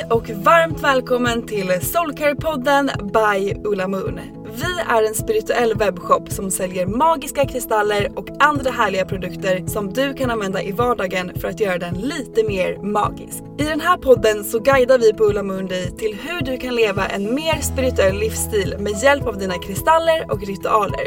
Hej och varmt välkommen till Soulcare-podden by Ulla Moon. Vi är en spirituell webbshop som säljer magiska kristaller och andra härliga produkter som du kan använda i vardagen för att göra den lite mer magisk. I den här podden så guidar vi på Ulla Moon dig till hur du kan leva en mer spirituell livsstil med hjälp av dina kristaller och ritualer.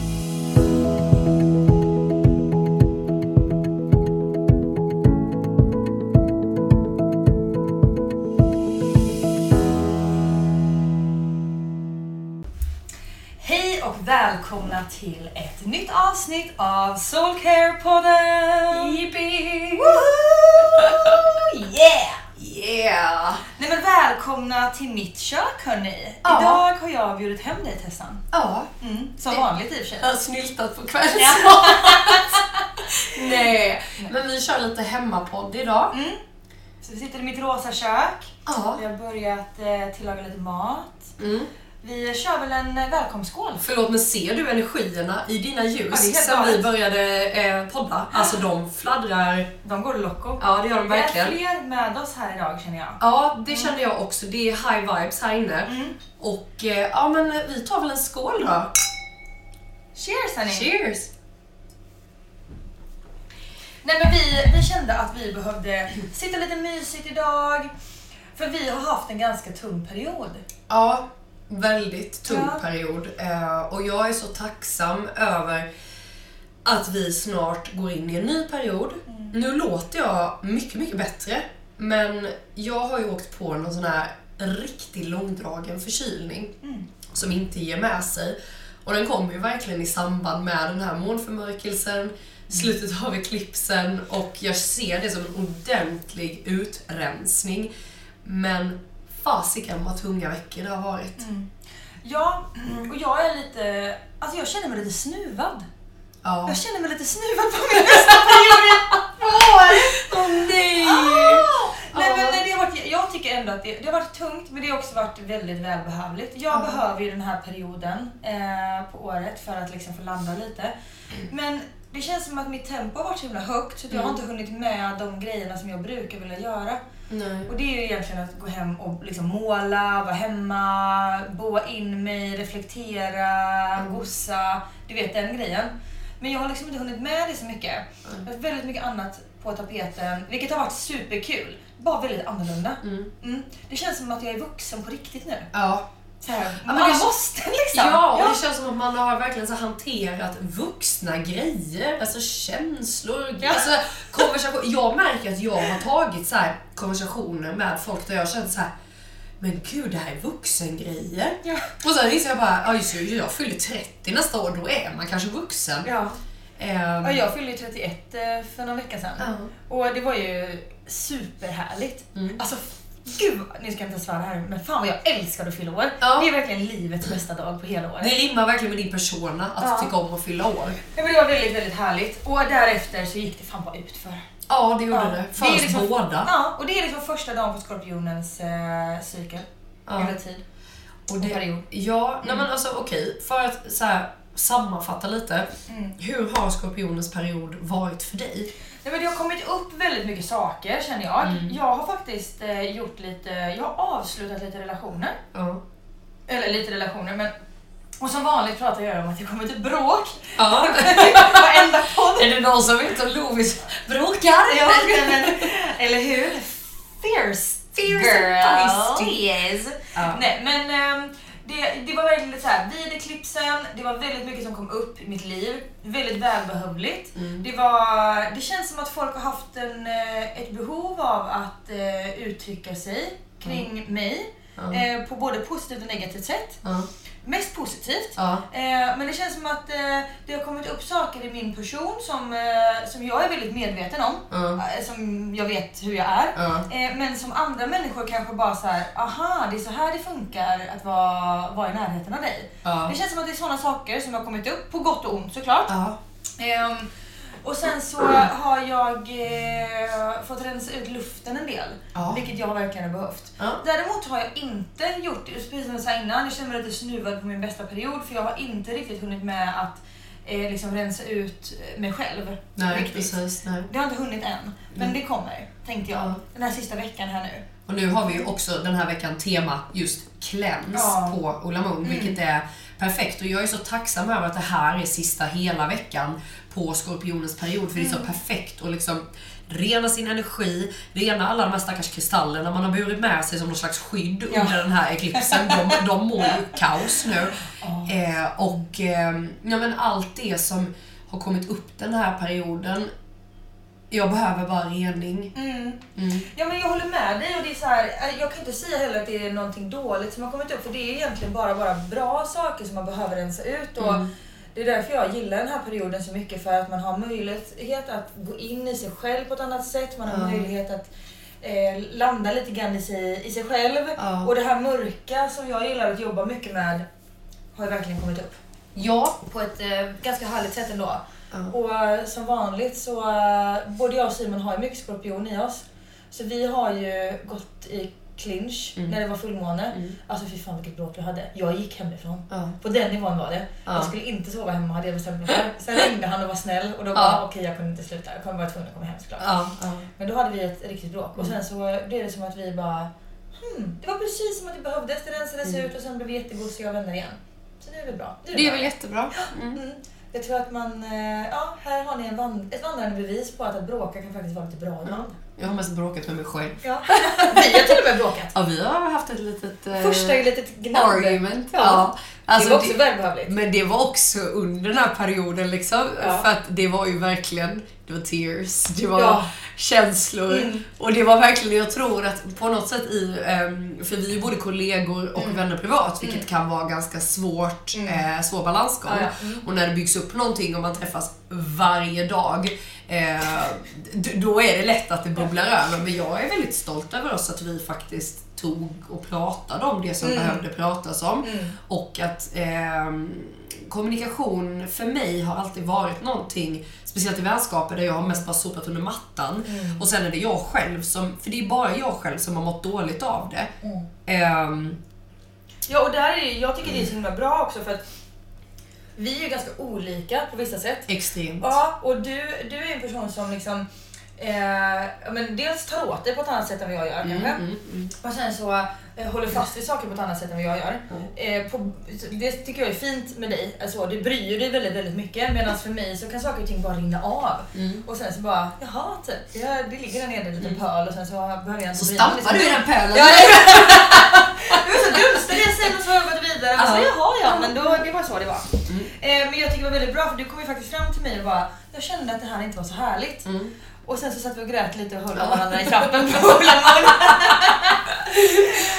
Välkomna till ett nytt avsnitt av Soulcare-podden! Yippee! Yeah! Yeah! Nej men välkomna till mitt kök hörni! Ja. Idag har jag bjudit hem dig Tessan. Ja. Mm, som vanligt i och för sig. Jag har snyltat på kvällsmat. Nej, men vi kör lite hemmapodd idag. Mm. Så vi sitter i mitt rosa kök. Ja. Vi har börjat eh, tillaga lite mat. Mm. Vi kör väl en eh, välkomstskål? Förlåt, men ser du energierna i dina ljus Ja, är sen vi började eh, podda? Alltså de fladdrar. De går loco. Ja, det gör de Det är verkligen. fler med oss här idag känner jag. Ja, det kände jag också. Det är high vibes här inne. Mm. Och eh, ja, men vi tar väl en skål då. Cheers hörni! Cheers! Nej men vi, vi kände att vi behövde sitta lite mysigt idag. För vi har haft en ganska tung period. Ja, väldigt tung Ja. period. Eh, och jag är så tacksam över att vi snart går in i en ny period. Nu låter jag mycket, mycket bättre. Men jag har ju åkt på någon sån här riktigt långdragen förkylning som inte ger med sig. Och den kommer ju verkligen i samband med den här månförmörkelsen, slutet av eklipsen och jag ser det som en ordentlig utrensning. Men fasiken vad tunga veckor det har varit. Ja, och jag är lite... Alltså jag känner mig lite snuvad. Ja. Jag känner mig lite snuvad på min bästa period. Åh nej! Ah! Nej, men nej, det har varit, jag tycker ändå att det, det har varit tungt men det har också varit väldigt välbehövligt. Jag Ja. behöver ju den här perioden eh, på året för att liksom få landa lite. Men det känns som att mitt tempo har varit så himla högt så jag har inte hunnit med de grejerna som jag brukar vilja göra. Nej. Och det är ju egentligen att gå hem och liksom måla, vara hemma, boa in mig, reflektera, gossa. Du vet den grejen. Men jag har liksom inte hunnit med det så mycket. Jag har väldigt mycket annat på tapeten, vilket har varit superkul. Bara väldigt annorlunda. Mm. Det känns som att jag är vuxen på riktigt nu. Ja. Så här, man det- måste liksom. Ja, och det känns som att man har verkligen så hanterat vuxna grejer, alltså känslor, Ja. alltså konversation. Jag märker att jag har tagit så här konversationer med folk där jag känner så här. men gud det här är vuxengrejer. Ja. Och sen inser jag bara, ja just det, jag fyller 30 nästa år, då är man kanske vuxen. Ja. Ehm, Ja, jag fyllde ju 31 eh, för någon vecka sedan. Ja. Och det var ju superhärligt. Mm. Alltså, gud, nu ska jag inte svära här, men fan vad jag älskar att fylla år. Ja. Det är verkligen livets bästa dag på hela året. det rimmar verkligen med din persona att Ja. tycka om att fylla år. Ja, men det var väldigt, väldigt härligt. Och därefter så gick det fan bara utför. Ja, det gjorde Ja. det. För oss liksom- båda. Ja, och det är liksom första dagen på skorpionens eh, cykel. Ja. Eller tid. Och Och period. Ja, nej men alltså okej. För att så här, sammanfatta lite. Mm. Hur har skorpionens period varit för dig? Nej, men det har kommit upp väldigt mycket saker känner jag. Mm. Jag har faktiskt eh, gjort lite, jag har avslutat lite relationer. Ja. Eller lite relationer men och som vanligt pratar jag om att det kommer till bråk. ja. Varenda podd. är det någon som vet om Lovis bråkar? Ja, men, eller hur? Fierce, Fierce girl. Yes. Ja. Nej, men ehm, det, det var väldigt så här, vid eklipsen, det var väldigt mycket som kom upp i mitt liv. Väldigt välbehövligt. Mm. Det, var, det känns som att folk har haft en, eh, ett behov av att eh, uttrycka sig kring mig. Ja. Eh, på både positivt och negativt sätt. Mest positivt. Ja. Eh, men det känns som att eh, det har kommit upp saker i min person som, eh, som jag är väldigt medveten om. Ja. Eh, som jag vet hur jag är. Ja. Eh, men som andra människor kanske bara så här: aha det är så här det funkar att vara, vara i närheten av dig. Det känns som att det är sådana saker som har kommit upp, på gott och ont såklart. Och sen så har jag eh, fått rensa ut luften en del. Ja. Vilket jag verkligen har behövt. Ja. Däremot har jag inte gjort, precis som jag sa innan, jag känner mig lite snuvad på min bästa period för jag har inte riktigt hunnit med att eh, liksom rensa ut mig själv. Nej, riktigt. precis. Nej. Det har inte hunnit än, men Mm. det kommer, tänkte jag. Ja. Den här sista veckan här nu. Och nu har vi ju också den här veckan tema just cleanse Ja. på Ulla Moon, vilket är perfekt. Och jag är så tacksam över att det här är sista hela veckan på Skorpionens period, för det är så perfekt att liksom rena sin energi, rena alla de här stackars kristallerna man har burit med sig som någon slags skydd Ja. under den här eklipsen. De, de mår ju kaos nu. Eh, och eh, ja, men allt det som har kommit upp den här perioden, jag behöver bara rening. Mm. Mm. Ja men jag håller med dig och det är så här, eh, jag kan inte säga heller att det är någonting dåligt som har kommit upp för det är egentligen bara, bara bra saker som man behöver rensa ut. Och Mm. Det är därför jag gillar den här perioden så mycket för att man har möjlighet att gå in i sig själv på ett annat sätt. Man har möjlighet att eh, landa lite grann i sig, i sig själv. Och det här mörka som jag gillar att jobba mycket med har ju verkligen kommit upp. Ja, På ett eh, ganska härligt sätt ändå. Ja. Och eh, som vanligt så, eh, både jag och Simon har ju mycket skorpion i oss. Så vi har ju gått i clinch Mm. när det var fullmåne. Mm. Alltså fy fan vilket bråk vi hade. Jag gick hemifrån. Ja. På den nivån var det. Ja. Jag skulle inte sova hemma hade jag bestämt mig för. Sen ringde han och var snäll och då Ja. bara okej jag kunde inte sluta. Jag kommer vara tvungen att komma hem såklart. Ja. Men då hade vi ett riktigt bråk och Mm. sen så blev det som att vi bara hmm, det var precis som att det behövdes. Det rensades Mm. ut och sen blev vi jättegosiga vänner igen. Så nu är det bra. Nu Det är bra. väl jättebra. Mm. Jag tror att man, eh, ja här har ni en vand- ett vandrande bevis på att att bråka kan faktiskt vara lite bra ibland. Jag har mest bråkat med mig själv. Ja. Vi har till och med bråkat. Ja, vi har haft ett litet... eh, Första litet gnabb. argument. Ja. Ja. Alltså, det var också det- välbehövligt. men det var också under den här perioden liksom. Ja. För att det var ju verkligen, det var tears, det var Ja. känslor. Mm. Och det var verkligen, jag tror att på något sätt i, ehm, för vi är både kollegor och vänner privat, vilket kan vara ganska svårt, Mm. eh, svår balansgång. Ja, ja. Mm. Och när det byggs upp någonting och man träffas varje dag, eh, då är det lätt att det bubblar över. Men jag är väldigt stolt över oss att vi faktiskt tog och pratade om det som Mm. behövde pratas om. Mm. Och att ehm, kommunikation för mig har alltid varit någonting, speciellt i vänskaper där jag har mest bara sopat under mattan. Mm. Och sen är det jag själv som, för det är bara jag själv som har mått dåligt av det. Mm. Ehm, Ja och där är, jag tycker det är så himla bra också för att vi är ju ganska olika på vissa sätt. extremt. Ja, och du, du är en person som liksom eh, men dels tar åt dig på ett annat sätt än vad jag gör Mm, kanske. mm, mm. Och sen så eh, håller fast vid saker på ett annat sätt än vad jag gör. Eh, på, det tycker jag är fint med dig. Alltså, du bryr dig väldigt, väldigt mycket. Medan för mig så kan saker och ting bara rinna av. Mm. Och sen så bara, jaha typ. Ja, det ligger där nere en liten pöl och sen så behöver jag inte Så stampar du i den pölen. Ja, det var så dumt. Det jag säger och så har jag gått vidare. Alltså, Ja. jaha ja, men då, det var så det var. Eh, men jag tycker det var väldigt bra för du kom ju faktiskt fram till mig och bara, jag kände att det här inte var så härligt. Och sen så satt vi och grät lite och höll om varandra i trappen på Olamon.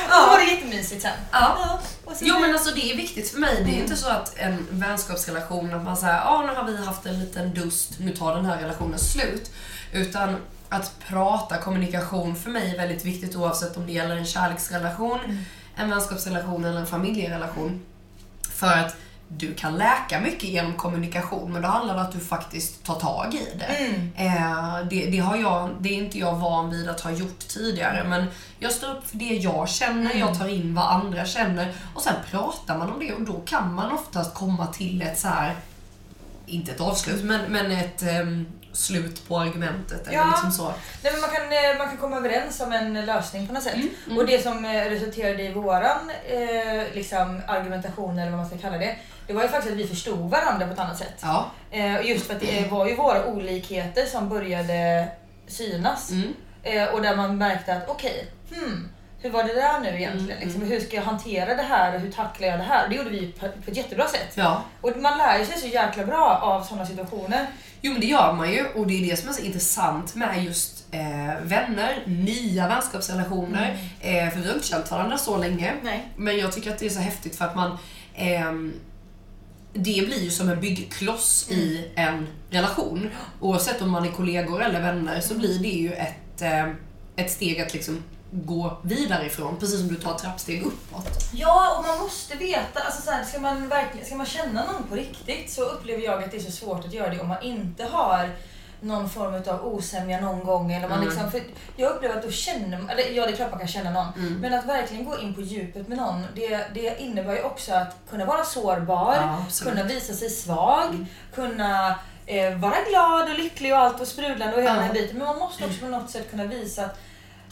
Och så var det jättemysigt sen. Ja. så Jo men alltså det är viktigt för mig. Det är inte så att en vänskapsrelation, att man säger ja nu har vi haft en liten dust, nu tar den här relationen slut. Utan att prata, kommunikation för mig är väldigt viktigt oavsett om det gäller en kärleksrelation, en vänskapsrelation eller en familjerelation. För att du kan läka mycket genom kommunikation men då handlar det om att du faktiskt tar tag i det. Eh, det, det, har jag, det är inte jag van vid att ha gjort tidigare men jag står upp för det jag känner, jag tar in vad andra känner och sen pratar man om det och då kan man oftast komma till ett så här inte ett avslut, men, men ett ehm, slut på argumentet. Eller Ja. liksom så. Nej, men man, kan, eh, man kan komma överens om en lösning på något sätt. Mm, Och det som eh, resulterade i våran eh, liksom, argumentation, eller vad man ska kalla det, det var ju faktiskt att vi förstod varandra på ett annat sätt. Ja. Eh, och just för att det var ju våra olikheter som började synas. Mm. Eh, och där man märkte att okej, hmm, hur var det där nu egentligen? Mm, Liksom, hur ska jag hantera det här och hur tacklar jag det här? Det gjorde vi på, på ett jättebra sätt. ja. Och man lär sig så jäkla bra av sådana situationer. Jo men det gör man ju och det är det som är så intressant med just eh, vänner, nya vänskapsrelationer. Eh, för vi har inte känt varandra så länge. Nej. Men jag tycker att det är så häftigt för att man ehm, det blir ju som en byggkloss i en relation. Oavsett om man är kollegor eller vänner så blir det ju ett, eh, ett steg att liksom gå vidare ifrån. Precis som du tar trappsteg uppåt. Ja, och man måste veta. Alltså så här, ska, man verkligen, ska man känna någon på riktigt så upplever jag att det är så svårt att göra det om man inte har någon form av osämja någon gång. Eller man Mm. liksom, för jag upplever att då känner man, eller ja det är klart man kan känna någon, Mm. men att verkligen gå in på djupet med någon, det, det innebär ju också att kunna vara sårbar, Ja, kunna visa sig svag, kunna eh, vara glad och lycklig och allt och sprudlande och hela Ja. den här biten. Men man måste också på något sätt kunna visa att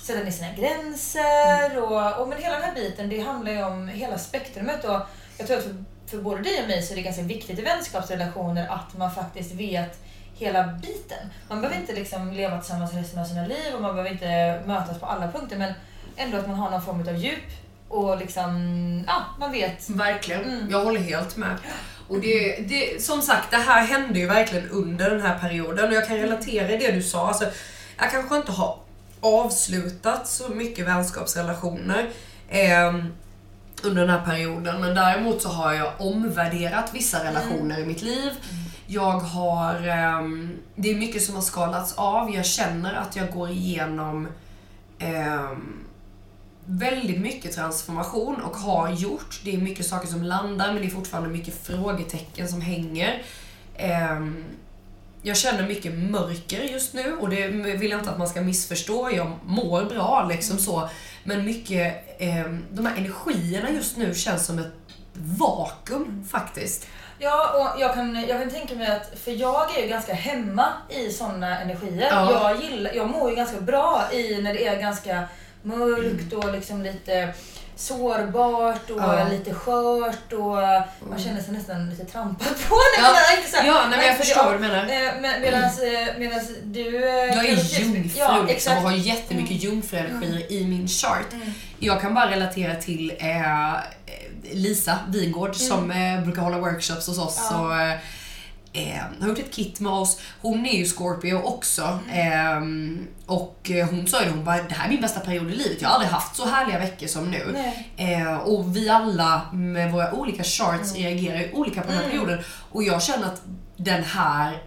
sätta ner sina gränser och, och men hela den här biten, det handlar ju om hela spektrumet och jag tror att för, för både dig och mig så är det ganska viktigt i vänskapsrelationer att man faktiskt vet hela biten. Man behöver inte liksom leva tillsammans resten av sina liv och man behöver inte mötas på alla punkter men ändå att man har någon form av djup och liksom, ja, man vet. Verkligen. Mm. Jag håller helt med. Och det, det, som sagt, det här hände ju verkligen under den här perioden och jag kan relatera det du sa. Alltså, jag kanske inte har avslutat så mycket vänskapsrelationer eh, under den här perioden men däremot så har jag omvärderat vissa relationer i mitt liv. Jag har, ehm, det är mycket som har skalats av. Jag känner att jag går igenom ehm, väldigt mycket transformation och har gjort. Det är mycket saker som landar men det är fortfarande mycket frågetecken som hänger. Ehm, jag känner mycket mörker just nu och det vill jag inte att man ska missförstå. Jag mår bra liksom så. Men mycket, ehm, de här energierna just nu känns som ett vakuum faktiskt. Ja, och jag kan, jag kan tänka mig att, för jag är ju ganska hemma i sådana energier. Ja. Jag, gillar, jag mår ju ganska bra i när det är ganska mörkt och liksom lite sårbart och Ja. lite skört och man känner sig nästan lite trampad på. Nej, Ja. men inte så här- Ja, nej, men jag för förstår vad du menar. eh, medans, eh, medans du... eh, Jag är jungfru Ja, liksom, och har jättemycket jungfruenergier i min chart. Mm. Jag kan bara relatera till eh, Lisa Wingård som eh, brukar hålla workshops hos oss. Mm. Ja. Och, eh, har gjort ett kit med oss. Hon är ju Scorpio också. Mm. Eh, och eh, hon sa ju hon bara, det här är min bästa period i livet. Jag har aldrig haft så härliga veckor som nu. Eh, och vi alla med våra olika charts Mm. reagerar ju olika på den här perioden. Och jag känner att den här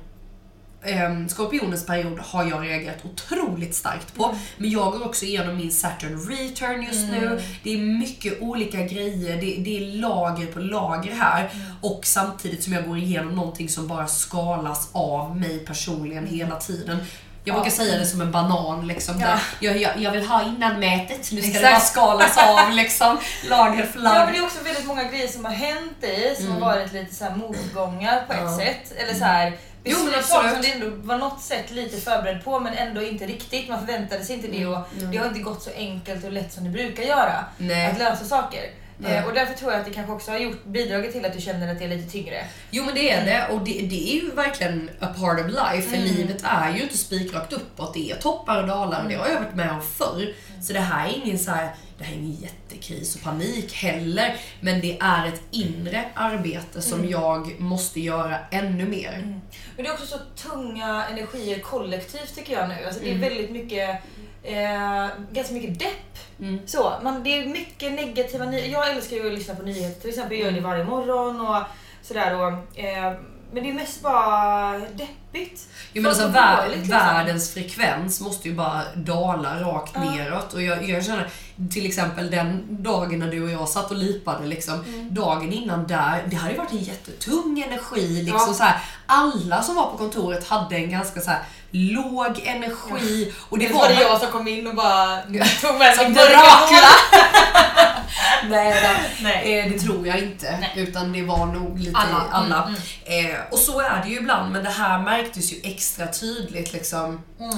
um, Skorpionens period har jag reagerat otroligt starkt på. Men jag går också igenom min Saturn return just nu. Det är mycket olika grejer, det, det är lager på lager här. Och samtidigt som jag går igenom någonting som bara skalas av mig personligen hela tiden. Jag brukar säga det som en banan liksom. Ja. Jag, jag, jag vill ha innan mätet, nu ska det Exakt. bara skalas av liksom. Lager för Ja, lager. men det är också väldigt många grejer som har hänt dig som Mm. har varit lite så här motgångar på ett Ja. sätt. Eller så här, Jo, men beslut som du ändå var något sätt lite förberedd på men ändå inte riktigt. Man förväntade sig inte det och det har inte gått så enkelt och lätt som det brukar göra Nej. att lösa saker. Eh, och därför tror jag att det kanske också har gjort, bidragit till att du känner att det är lite tyngre. Jo men det är det och det, det är ju verkligen a part of life för Mm. livet är ju inte spikrakt uppåt. Det är toppar och dalar och det har jag varit med om förr. Så det här är ingen så här, det här är ingen jättekris och panik heller. Men det är ett inre arbete som Mm. jag måste göra ännu mer. Men det är också så tunga energier kollektivt tycker jag nu. Alltså det är Mm. väldigt mycket, eh, ganska mycket depp. Mm. Så, man, det är mycket negativa nyheter. Jag älskar ju att lyssna på nyheter till exempel. Jag gör det Mm. varje morgon och sådär. Och, eh, men det är mest bara deppigt. Jo, men alltså, vär, dåligt, liksom. världens frekvens måste ju bara dala rakt neråt. Och jag, jag känner till exempel den dagen när du och jag satt och lipade, liksom, Mm. dagen innan där, det hade ju varit en jättetung energi. Liksom, Ja. så här, alla som var på kontoret hade en ganska så här, låg energi. Och det Det var, var det jag som kom in och bara tog med mig Dracula! Nej. Nej. Eh, det tror jag inte. Nej. Utan det var nog lite Alla. alla. alla. Mm, Eh, och så är det ju ibland, men det här märktes ju extra tydligt liksom, Mm.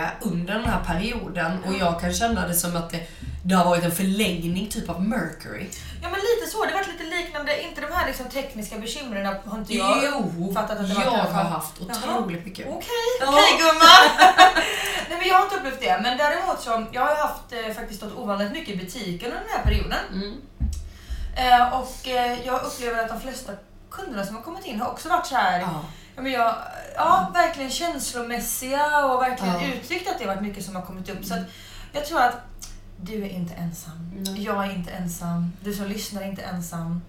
eh, under den här perioden. Och jag kan känna det som att det, det har varit en förlängning typ av Mercury. Ja men lite så, det har varit lite liknande, inte de här liksom tekniska bekymren har inte jag Jo, fattat att det jag i alla har haft Jaha. otroligt mycket. Okej, Ja. okej gumman! Nej men jag har inte upplevt det, men däremot så, jag har haft eh, faktiskt stått ovanligt mycket i butiken under den här perioden. Mm. Eh, och eh, jag upplever att de flesta kunderna som har kommit in har också varit så här. Ja. Ja, men jag, ja, verkligen känslomässiga och verkligen Ja. uttryckt att det har varit mycket som har kommit upp. Så att jag tror att du är inte ensam. Nej. Jag är inte ensam. Du som lyssnar är inte ensam.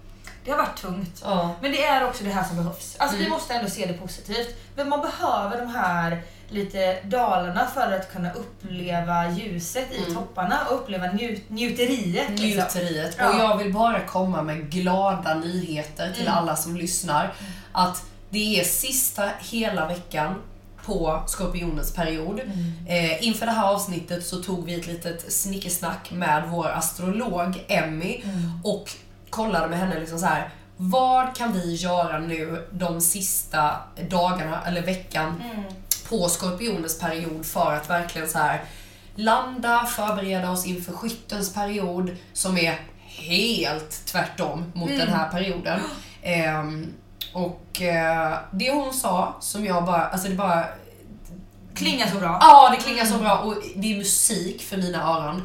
Det har varit tungt. Ja. Men det är också det här som behövs. Alltså vi Mm. måste ändå se det positivt. Men man behöver de här lite dalarna för att kunna uppleva ljuset i Mm. topparna och uppleva njut- njuteriet. liksom. Njuteriet. Ja. Och jag vill bara komma med glada nyheter till Mm. alla som lyssnar. Att det är sista hela veckan på Skorpionens period. Mm. Eh, inför det här avsnittet så tog vi ett litet snickesnack med vår astrolog Emmy Mm. och kollade med henne liksom så här. Vad kan vi göra nu de sista dagarna eller veckan Mm. på Skorpionens period för att verkligen så här landa, förbereda oss inför skyttens period som är helt tvärtom mot den här perioden. Ehm, och eh, det hon sa som jag bara, alltså det bara Klingar så bra. Ja, det klingar så bra och det är musik för mina öron.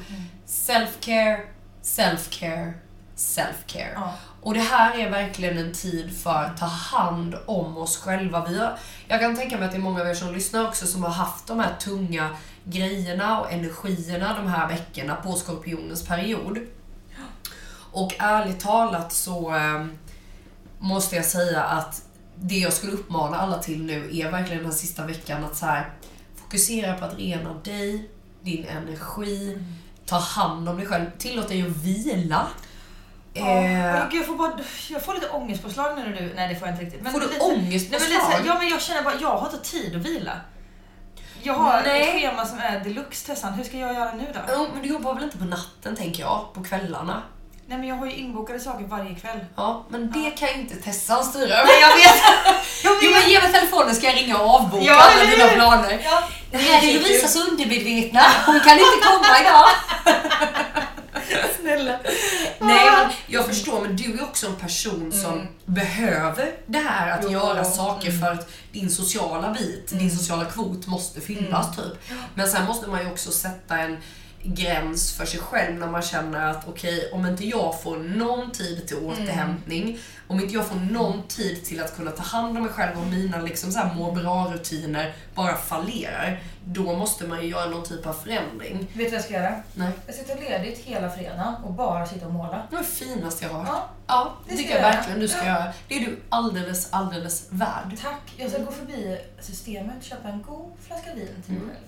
Self-care, self-care, self-care. Ja. Och det här är verkligen en tid för att ta hand om oss själva. Vi har, jag kan tänka mig att det är många av er som lyssnar också som har haft de här tunga grejerna och energierna de här veckorna på Skorpionens period. Och ärligt talat så eh, måste jag säga att det jag skulle uppmana alla till nu är verkligen den sista veckan att så här, fokusera på att rena dig, din energi, ta hand om dig själv, tillåt dig att vila. Ja, Eh, jag, får bara, jag får lite ångestpåslag nu när du... Nej det får jag inte riktigt. Men Får du lite, ångestpåslag? Nej, men lite, ja men jag känner bara, jag har inte tid att vila. Jag har Nej. ett schema som är deluxe Tessan. Hur ska jag göra nu då? Ja, men du jobbar väl inte på natten tänker jag, på kvällarna? Nej men jag har ju inbokade saker varje kväll. Ja, men det kan ju inte Tessan styra. Nej jag vet! jag Jo men ge mig telefonen ska jag ringa och avboka Ja, alla dina planer. Ja, Det här är Lovisas undermedvetna, hon kan inte komma idag. Snälla. Nej men jag förstår, men du är också en person som Mm. behöver det här att Jo. göra saker Mm. för att din sociala bit, din sociala kvot måste fyllas Mm. typ. Men sen måste man ju också sätta en gräns för sig själv när man känner att okej, om inte jag får någon tid till återhämtning, om inte jag får någon tid till att kunna ta hand om mig själv och mina liksom så här må bra-rutiner bara fallerar, då måste man ju göra någon typ av förändring. Vet du vad jag ska göra? Nej. Jag ska ta ledigt hela fredagen och bara sitta och måla. Det var det finaste jag har hört. Ja, Ja, det tycker jag verkligen du ska Ja. göra. Det är du alldeles, alldeles värd. tack. Jag ska gå förbi systemet och köpa en god flaska vin till mig Mm. själv.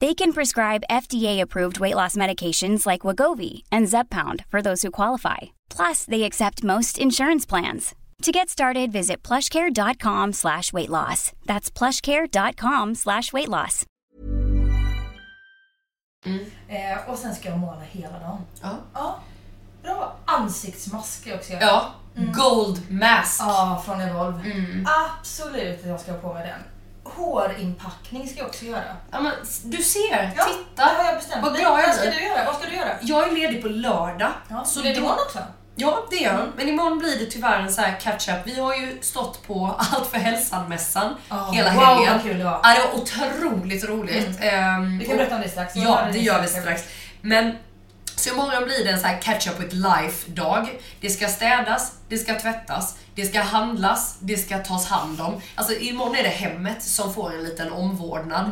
They can prescribe FDA-approved weight loss medications like Wagovi and Zepbound for those who qualify. Plus, they accept most insurance plans. To get started, visit plushcare.com slash weight loss. That's plushcare.com slash weight loss. Eh, och sen ska jag måla hela dagen. Ja. Ja. Bra. Ansiktsmask ska jag också göra. Ja, Gold Mask. Ja, från Evolve. Mm. Absolut att jag ska ha på mig den. Hårinpackning ska jag också göra. Ja, men du ser, Ja, titta. det har jag bestämt. Vad glad jag Vad ska du göra? Vad ska du göra? Jag är ledig på lördag. Ja, så är då- imorgon också? Ja, det gör jag. Mm. Men imorgon blir det tyvärr en så här catch-up. Vi har ju stått på Allt för hälsan-mässan Ja, hela wow, helgen. vad kul det var. Ja, det var otroligt roligt. Ehm, Vi kan berätta om det strax. Ja, det gör vi strax. Men så imorgon blir det en så här catch up with life-dag. Det ska städas, det ska tvättas, det ska handlas, det ska tas hand om. Alltså imorgon är det hemmet som får en liten omvårdnad.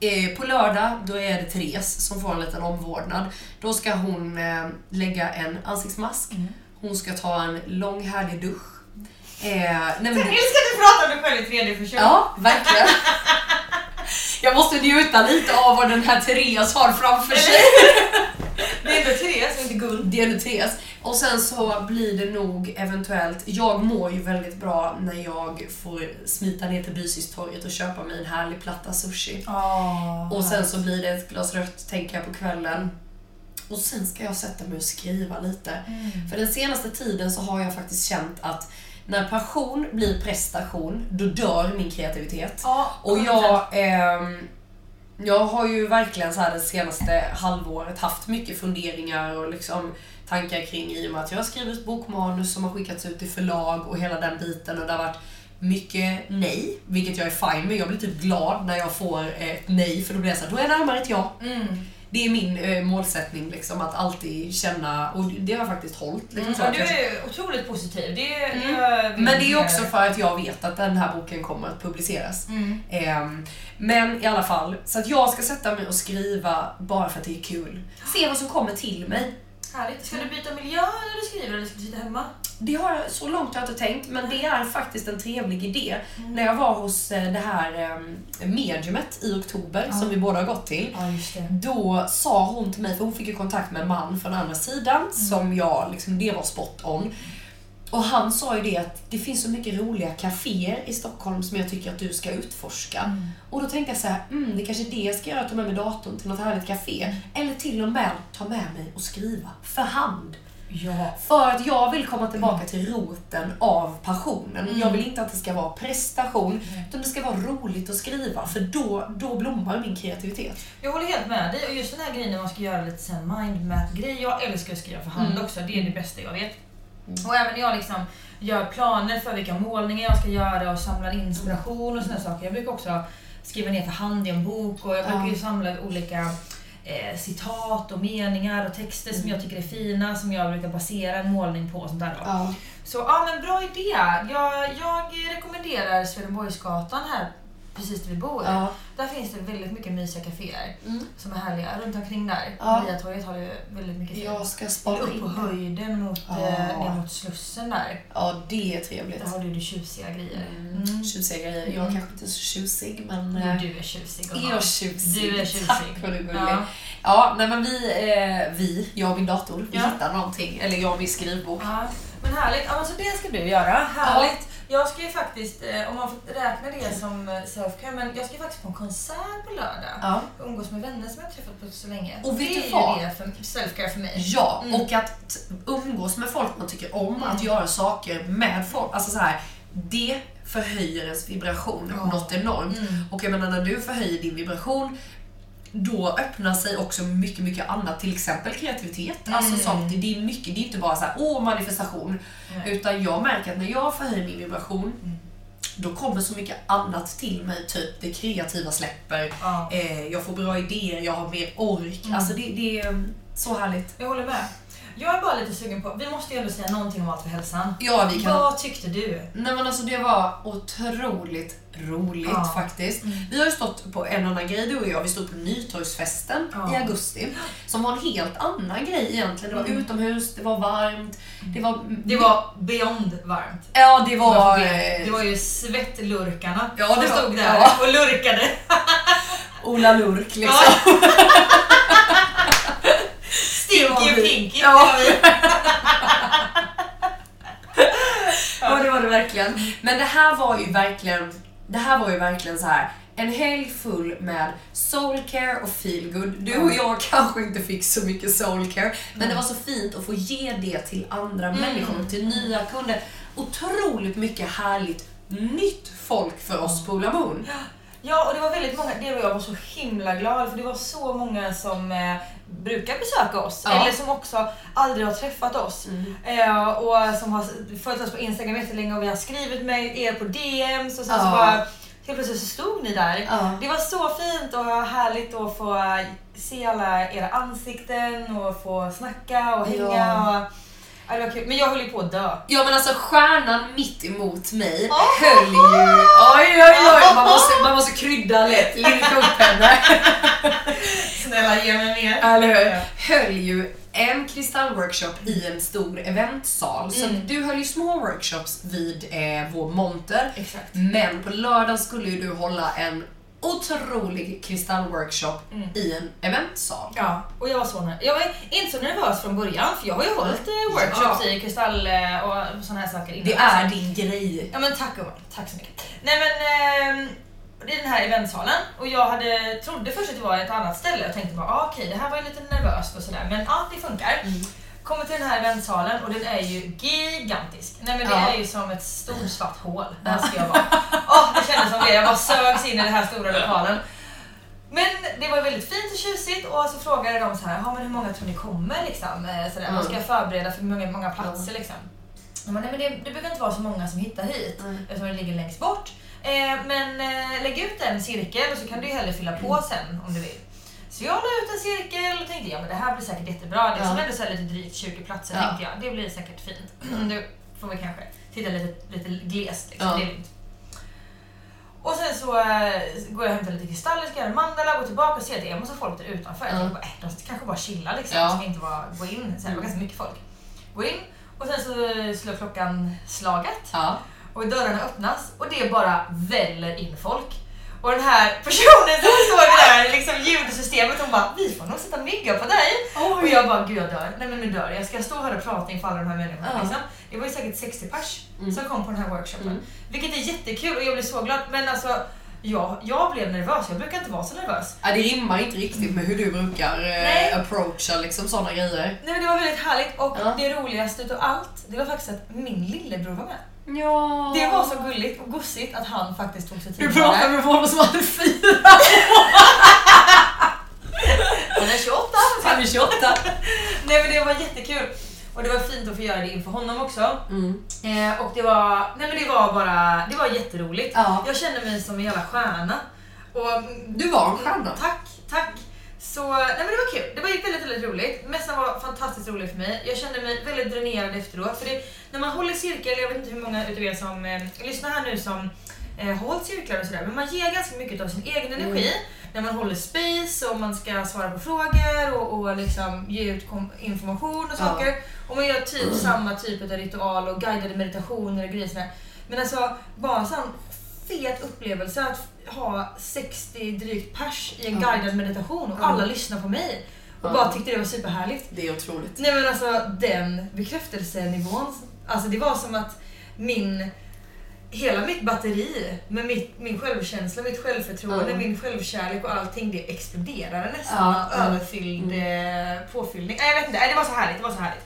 Eh, på lördag, då är det Therese som får en liten omvårdnad. Då ska hon eh, lägga en ansiktsmask, hon ska ta en lång härlig dusch. Eh, nej, men, Jag älskar att du pratar dig själv i tredje person. Ja, verkligen. Jag måste njuta lite av vad den här Therese har framför sig. Det och inte Gun. Det är en Therese. Och sen så blir det nog eventuellt, jag mår ju väldigt bra när jag får smita ner till Bysistorget och köpa mig en härlig platta sushi. Oh, Och sen så blir det ett glas rött, tänker jag, på kvällen. Och sen ska jag sätta mig och skriva lite. För den senaste tiden så har jag faktiskt känt att när passion blir prestation, då dör min kreativitet. Ja, Och jag, ehm, jag har ju verkligen så här det senaste halvåret haft mycket funderingar och liksom tankar kring i och med att jag har skrivit bokmanus som har skickats ut till förlag och hela den biten och det har varit mycket nej, vilket jag är fine med. Jag blir typ glad när jag får eh, ett nej för då blir jag såhär, då är jag närmare ett ja. Mm. Det är min eh, målsättning liksom, att alltid känna, och det har faktiskt hållit. Liksom, Mm, du jag- är otroligt positiv. Det, det Mm. vill- Men det är också för att jag vet att den här boken kommer att publiceras. Mm. Ehm, men i alla fall, så att jag ska sätta mig och skriva bara för att det är kul. Se vad som kommer till mig. Härligt. Ska du byta miljö när du skriver eller ska du sitta hemma? Det har jag, så långt har jag inte tänkt, men det är faktiskt en trevlig idé. När jag var hos eh, det här eh, mediumet i oktober, som vi båda har gått till, Ja, då sa hon till mig, för hon fick ju kontakt med en man från andra sidan, som jag, liksom, det var spot on. Och han sa ju det att det finns så mycket roliga kaféer i Stockholm som jag tycker att du ska utforska. Och då tänkte jag så här, mm, det kanske är det jag ska göra, ta med mig datorn till något härligt café. Eller till och med ta med mig och skriva för hand. Ja. För att jag vill komma tillbaka till roten av passionen. Jag vill inte att det ska vara prestation, utan det ska vara roligt att skriva. För då, då blommar min kreativitet. Jag håller helt med dig och just den här grejen när man ska göra lite mindmap-grej. Jag älskar att skriva för hand Mm. också, det är det bästa jag vet. Och även jag liksom gör planer för vilka målningar jag ska göra och samlar inspiration och sådana saker. Jag brukar också skriva ner för hand i en bok och jag brukar ju samla olika eh, citat och meningar och texter som jag tycker är fina som jag brukar basera en målning på. Och sånt där. Så ja, men bra idé. Jag, jag rekommenderar Swedenborgsgatan här precis där vi bor. Ja. Där finns det väldigt mycket mysiga kaféer Mm. som är härliga. Runt omkring där. Ja. Mariatorget har ju väldigt mycket fint. Jag ska spara upp på höjden mot, Ja. eh, ner mot Slussen där. Ja, det är trevligt. Där har du det tjusiga grejer. Mm. Tjusiga grejer. Jag Mm. kanske inte är så tjusig, men... Eh, du är tjusig. Är jag tjusig? Du är tjusig. Tack vad du gullig. Ja. Ja. nej men vi, eh, vi, jag och min dator, vi Ja. hittar någonting. Eller jag och min skrivbok. Ja, men härligt. Ja, men så det ska du göra. Härligt. Jag ska ju faktiskt, eh, om man får räkna det som eh, self-care, men jag ska ju faktiskt på en konsert på lördag. Ja. Och umgås med vänner som jag träffat på så länge. Och vet det du är vad? ju det för self-care för mig. Ja, Mm. och att umgås med folk man tycker om, att göra saker med folk. Alltså så här, det förhöjer ens vibration Ja. något enormt. Mm. Och jag menar när du förhöjer din vibration då öppnar sig också mycket, mycket annat. Till exempel kreativitet. Alltså Mm. sånt. Det är mycket, det är inte bara så här, åh manifestation. Nej. Utan jag märker att när jag förhöjer min vibration Mm. då kommer så mycket annat till mig. Typ det kreativa släpper. Mm. Eh, jag får bra idéer, jag har mer ork. Alltså det, det är mm, så härligt. Jag håller med. Jag är bara lite sugen på, vi måste ju ändå säga någonting om Allt för hälsan. Ja, vi kan... Vad tyckte du? Nej men alltså det var otroligt roligt Ja. Mm. faktiskt. Vi har ju stått på en annan grej du och jag. Vi stod på Nytorgsfesten Ja. i augusti. Som var en helt annan grej egentligen. Det var utomhus, det var varmt. Det var... Mm. Det var beyond varmt. Ja, det var... Det? Var ju svettlurkarna Ja, som stod där ja. och lurkade. Ola Lurk liksom. Stinky och Pinky. Ja. Ja, det var det verkligen. Men det här var ju verkligen, det här var ju verkligen så här. En helg full med soulcare och feelgood. Du och jag kanske inte fick så mycket soulcare, men det var så fint att få ge det till andra människor, till nya kunder. Otroligt mycket härligt nytt folk för oss på Ola Moon. Ja, och det var väldigt många, det var jag var så himla glad för det var så många som eh, brukar besöka oss Ja. eller som också aldrig har träffat oss. Eh, och som har följt oss på Instagram jättelänge och vi har skrivit med er på DMs och sen så Ja. bara helt plötsligt så stod ni där. Ja. Det var så fint och härligt att få se alla era ansikten och få snacka och hänga. Och, ja, kul. Men jag höll ju på att dö. Ja men alltså stjärnan mitt emot mig Åh! höll ju... Oj oj oj, man måste, man måste krydda lätt, linka upp henne. Snälla ge mig mer. Eller hur? Höll ju en kristallworkshop i en stor eventsal. Så Mm. du höll ju små workshops vid eh, vår monter. Exakt. Men på lördagen skulle ju du hålla en otrolig kristallworkshop Mm. i en eventsal. Ja, och jag var så. Jag var inte så nervös från början för jag har ju hållit eh, workshops i kristall eh, och såna här saker innan. Det är din grej. Ja men tack gumman, tack så mycket. Nej men ehm, det är den här eventsalen och jag hade, trodde först att det var ett annat ställe och tänkte bara ah, okej det här var ju lite nervöst och sådär men ja det funkar. Kommer till den här eventsalen och den är ju gigantisk. Nej men det Ja. är ju som ett stort svart hål. Där ska jag vara. Åh, det kändes som det. Jag bara sögs in i den här stora lokalen. Men det var väldigt fint och tjusigt och så frågade de så här, "Ja, men hur många tror ni kommer liksom? Eh, Sådär, Vad ska jag förbereda för många, många platser liksom? Jag bara, nej, men det, det brukar inte vara så många som hittar hit eftersom det ligger längst bort. Eh, men eh, lägg ut en cirkel och så kan du ju hellre fylla på sen om du vill. Så jag la ut en cirkel och tänkte ja men det här blir säkert jättebra. Det är som ändå så lite drygt 20 platser Ja. tänkte jag. Det blir säkert fint. Nu får vi kanske titta lite, lite glest liksom. Ja. Det är lugnt. Och sen så äh, går jag och hämtar lite kristaller, ska göra mandala, går tillbaka och ser att det är en massa folk där utanför. Jag tänker bara, äh, de kanske bara chillar liksom, Ja. ska inte bara gå in. Sen det var ganska mycket folk. Går in och sen så slår klockan slaget. Ja. Och dörrarna öppnas och det bara väller in folk. Och den här personen som står där, liksom ljudsystemet, hon bara Vi får nog sätta mygga på dig. Och jag bara Gud jag dör. Nej men nu dör jag. Ska jag stå här och prata inför alla de här människorna? Ja. Liksom? Det var ju säkert 60 pers Mm. som kom på den här workshopen. Mm. Vilket är jättekul och jag blev så glad. Men alltså, jag, jag blev nervös. Jag brukar inte vara så nervös. Ja, det rimmar inte riktigt med hur du brukar Nej. eh, approacha liksom sådana grejer. Nej men det var väldigt härligt och Ja. det roligaste utav allt, det var faktiskt att min lillebror var med. Ja. Det var så gulligt och gossigt att han faktiskt tog sig tid Du pratar med honom som hade fyra Han är 28. Han är 28. Nej men det var jättekul. Och det var fint att få göra det inför honom också. Mm. Eh, och det var, nej men det var bara, det var jätteroligt. Ja. Jag kände mig som en jävla stjärna. Och, Du var en stjärna. Tack, tack. Så nej men det var kul. Det var väldigt, väldigt roligt. Mässan var fantastiskt rolig för mig. Jag kände mig väldigt dränerad efteråt. För det, när man håller cirkel, jag vet inte hur många utav er som eh, lyssnar här nu som eh, hållit cirklar och sådär. Men man ger ganska mycket av sin egen energi. När man håller space och man ska svara på frågor och, och liksom ge ut information och Ja. saker. Och man gör typ samma typ av ritual och guidade meditationer och grejer sådär. Men alltså bara sån fet upplevelse att ha 60 drygt pers i en Ja. guidad meditation och Ja. alla lyssnar på mig. Och Ja. bara tyckte det var superhärligt. Det är otroligt. Nej men alltså den bekräftelsenivån, alltså det var som att min Hela mitt batteri med mitt, min självkänsla, mitt självförtroende, Ja. min självkärlek och allting det exploderade nästan. Ja, ja. Överfylld eh, påfyllning. Nej, jag vet inte, det var så härligt. Det var så härligt.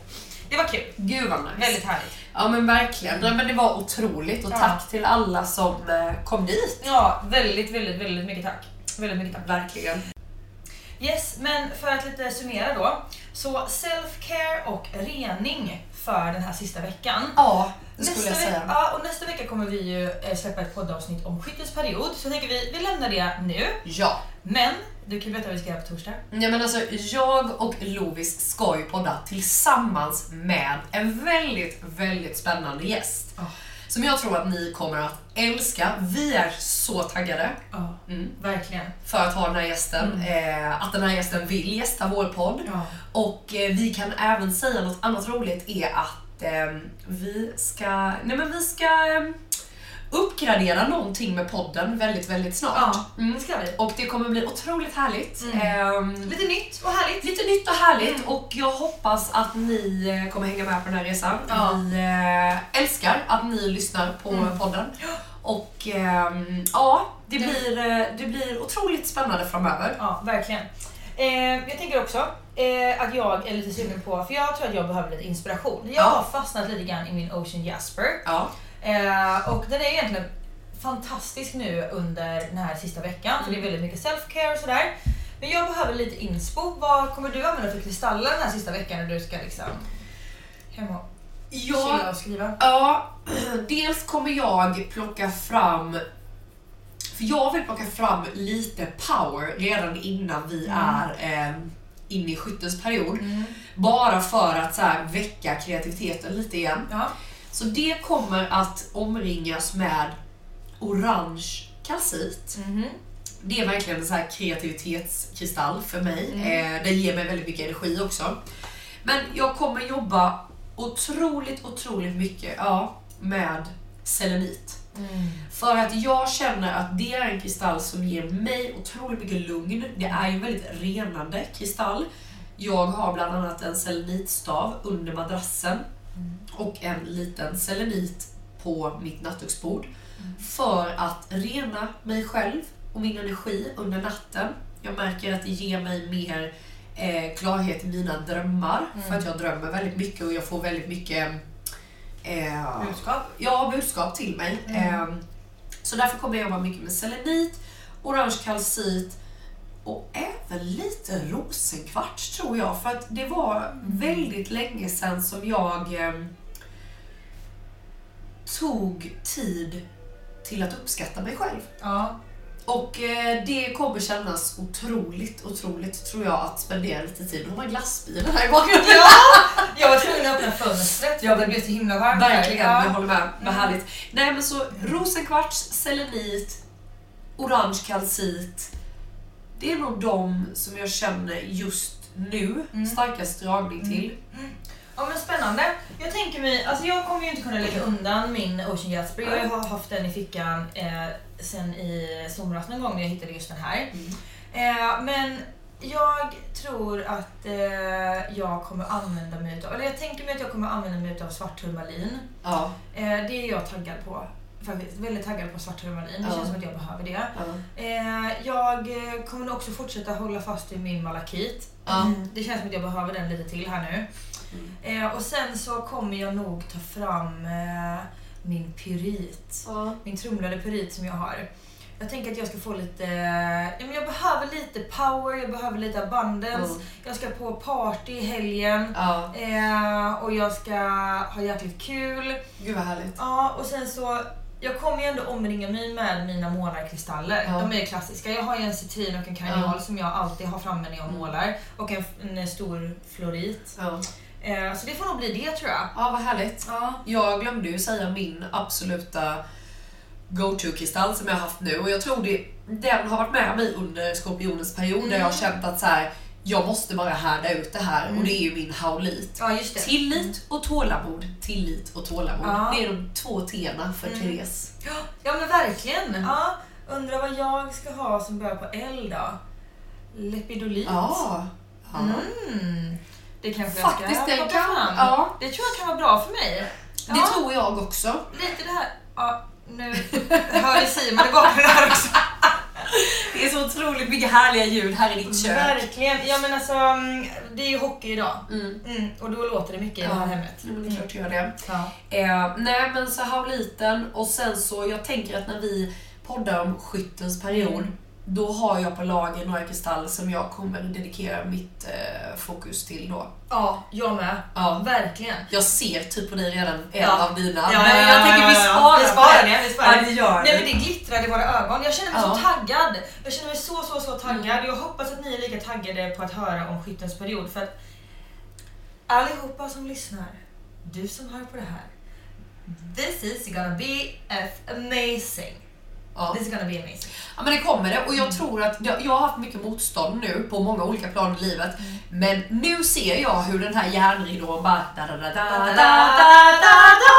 Det var kul. Gud vad nice. Väldigt härligt. Ja men verkligen. Nej, men det var otroligt och Ja. tack till alla som eh, kom dit. Ja, väldigt, väldigt, väldigt mycket tack. Väldigt mycket tack. Verkligen. Yes, men för att lite summera då. Så self-care och rening för den här sista veckan. Ja, det Nästa skulle jag veck- säga. Ja, och nästa vecka kommer vi ju eh, släppa ett poddavsnitt om skyttets period. Så jag tänker vi, vi lämnar det nu. Ja. Men, du kan ju berätta vad vi ska göra på torsdag. Ja, men alltså, jag och Lovis ska ju podda tillsammans med en väldigt, väldigt spännande gäst. Som jag tror att ni kommer att älska. Vi är så taggade Ja, mm, verkligen. för att ha den här gästen. Eh, att den här gästen vill gästa vår podd. Ja. Och eh, vi kan även säga något annat roligt är att eh, vi ska, nej men vi ska eh, uppgradera någonting med podden väldigt, väldigt snart. Ja, Mm. det ska vi. Och det kommer bli otroligt härligt. Mm. Ehm, Lite nytt och härligt. Lite nytt och härligt och jag hoppas att ni eh, kommer hänga med på den här resan. Ja. Vi eh, älskar att ni lyssnar på Mm. podden. Och ehm, ja, det Det- blir, eh, det blir otroligt spännande framöver. Ja, verkligen. Eh, jag tänker också eh, att jag är lite sugen på, för jag tror att jag behöver lite inspiration. Jag Ja. har fastnat lite grann i min Ocean Jasper. Ja. Eh, och den är egentligen fantastisk nu under den här sista veckan, för det är väldigt mycket self-care och sådär. Men jag behöver lite inspo. Vad kommer du använda för kristaller den här sista veckan när du ska liksom hem och chilla Ja, och skriva? ja, dels kommer jag plocka fram för jag vill plocka fram lite power redan innan vi Mm. är eh, inne i skyttens period. Bara för att så här, väcka kreativiteten lite igen. Ja. Så det kommer att omringas med orange kalcit. Mhm. Det är verkligen en så här kreativitetskristall för mig. Mm. Eh, den ger mig väldigt mycket energi också. Men jag kommer jobba otroligt, otroligt mycket ja, med selenit. Mm. För att jag känner att det är en kristall som ger mig otroligt mycket lugn. Det är ju en väldigt renande kristall. Jag har bland annat en selenitstav under madrassen och en liten selenit på mitt nattduksbord. För att rena mig själv och min energi under natten. Jag märker att det ger mig mer eh, klarhet i mina drömmar. För att jag drömmer väldigt mycket och jag får väldigt mycket eh, Budskap? ja, budskap till mig. Mm. Ehm, så därför kommer jag jobba mycket med selenit, orange kalcit och även lite rosenkvarts tror jag. För att det var väldigt länge sedan som jag ehm, tog tid till att uppskatta mig själv. Ja. Och eh, det kommer kännas otroligt, otroligt tror jag att spendera lite tid. Nu har man glassbilen här i bakgrunden. ja! Jag var tvungen att öppna fönstret att det blev så himla varmt. här. Verkligen, Ja. jag håller med. Vad Mm. härligt. Nej men så rosenkvarts, selenit orange kalcit. Det är nog de som jag känner just nu starkast dragning till. Ja men spännande. Jag tänker mig, alltså jag kommer ju inte kunna lägga undan min Ocean Gatsby. Jag har haft den i fickan eh, sen i somras någon gång när jag hittade just den här. Eh, men jag tror att eh, jag kommer använda mig utav, eller jag tänker mig att jag kommer använda mig utav svart turmalin. Ja. Eh, det är jag taggad på. Faktiskt väldigt taggad på svart turmalin. Det Ja. känns som att jag behöver det. Ja. Eh, jag eh, kommer nog också fortsätta hålla fast vid min malakit. Ja. Mm. Det känns som att jag behöver den lite till här nu. Eh, och sen så kommer jag nog ta fram eh, min pyrit. Ja. Min trumlade pyrit som jag har. Jag tänker att jag ska få lite, ja, men jag behöver lite power, jag behöver lite abundance. Mm. Jag ska på party i helgen. Ja. Eh, och jag ska ha jäkligt kul. Gud vad härligt. Ja, och sen så jag kommer ju ändå omringa mig med mina målarkristaller. Ja. De är citrin Jag har ju en citrin och en karneol Ja. Mm. som jag alltid har framme när jag målar. Och en, en stor florit. Ja. Eh, så det får nog bli det tror jag. Ja, vad härligt. Ja. Jag glömde ju säga min absoluta go-to-kristall som jag har haft nu och jag tror det, den har varit med mig under skorpionens period där jag har känt att så här, jag måste bara härda ut det här och det är ju min haulit. Ja, just det. Tillit och tålamod, tillit och tålamod. Ja. Det är de två T'na för Therese. Ja men verkligen. Ja, undrar vad jag ska ha som börjar på L då? Lepidolit? Ja. ja. Mm. Det kanske Faktiskt, jag ska det plocka kan- fram. ja. Det tror jag kan vara bra för mig. Det Ja. tror jag också. Lite det här... Ja, nu hör ni Simon i bakgrunden här också. Det är så otroligt mycket härliga ljud här i ditt kök. Verkligen. Ja men alltså, mm, det är ju hockey idag. Mm. Mm, och då låter det mycket i det här hemmet. Mm, det är klart det gör det. Ja. Eh, nej men så hauliten och sen så, jag tänker att när vi poddar om skyttens period, Mm. Då har jag på lager några kristaller som jag kommer dedikera mitt eh, fokus till då. ja, jag med. Ja. Verkligen. Jag ser typ på dig redan en Ja. av dina, Ja, men ja, jag tänker vi sparar Vi sparar det. det. Vi sparar Ja, det gör Nej men det glittrar i våra ögon. Jag känner mig så taggad. Jag känner mig så, så, så taggad. Jag hoppas att ni är lika taggade på att höra om skyttens period. För att allihopa som lyssnar, du som hör på det här. This is gonna be amazing. Ja. This is gonna be amazing. Ja men det kommer det och jag Mm. tror att jag, har haft mycket motstånd nu på många olika plan i livet. Mm. Men nu ser jag hur den här järnridån bara da da da da da da da da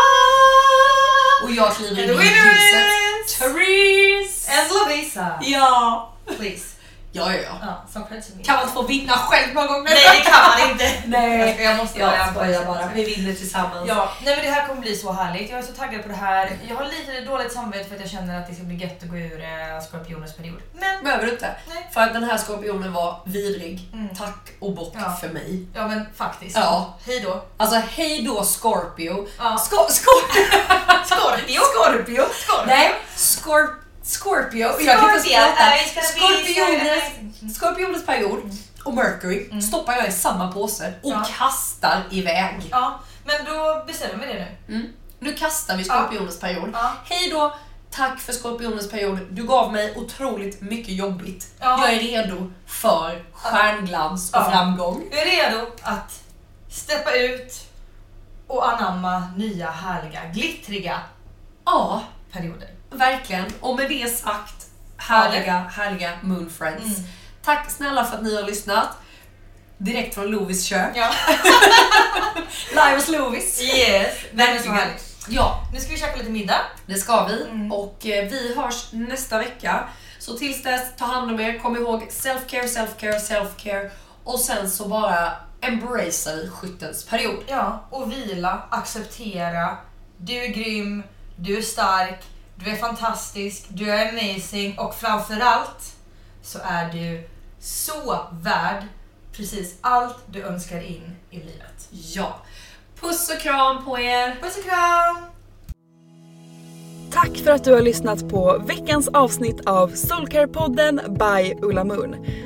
och jag kliver in i ljuset. Therese! And Lovisa. Ja! Please. Ja, ja, ja. Ja, som. Kan man inte få vinna själv någon gång? Nej det kan man inte. Nej. Jag, måste Jag bara- skojar bara. Vi vinner tillsammans. Ja, nej men det här kommer bli så härligt. Jag är så taggad på det här. Jag har lite dåligt samvete för att jag känner att det ska bli gött att gå ur eh, skorpionens period. Men, Behöver du inte. Nej. För att den här skorpionen var vidrig. Mm. Tack och bock Ja. för mig. ja men faktiskt. Ja. Hej då. Alltså hej då Scorpio. Ja. Skor- skor- Scorpio. Scorpio. Scorpio. Nej, Scorp Scorpio. Jag kan inte prata. Skorpionens, Skorpionens period och Mercury stoppar jag i samma påse och Ja. kastar iväg. Ja, men då bestämmer vi det nu. Mm. Nu kastar vi Skorpionens period. Ja. Hej då! Tack för Skorpionens period. Du gav mig otroligt mycket jobbigt. Ja. Jag är redo för stjärnglans och Ja. framgång. Jag är redo att steppa ut och anamma nya härliga, glittriga Ja, perioder. Verkligen. Och med det sagt, härliga, härliga Moon Friends. Mm. Tack snälla för att ni har lyssnat. Direkt från Lovis kök. Ja. Live hos Lovis. Yes, Verkligen. Ja, Nu ska vi käka lite middag. det ska vi. Mm. Och eh, vi hörs nästa vecka. Så tills dess, ta hand om er. Kom ihåg self-care, self-care, self-care. Och sen så bara embracea vi skyttens period. Ja, och vila, acceptera. Du är grym, du är stark, du är fantastisk, du är amazing och framförallt så är du så värd precis allt du önskar in i livet. Ja. Puss och kram på er! Puss och kram! Tack för att du har lyssnat på veckans avsnitt av Soulcare-podden by Ulla Moon.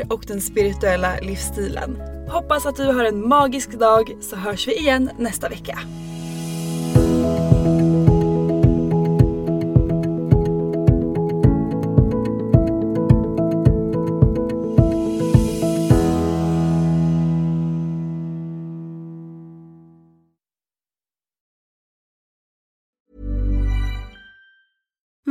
och den spirituella livsstilen. Hoppas att du har en magisk dag så hörs vi igen nästa vecka.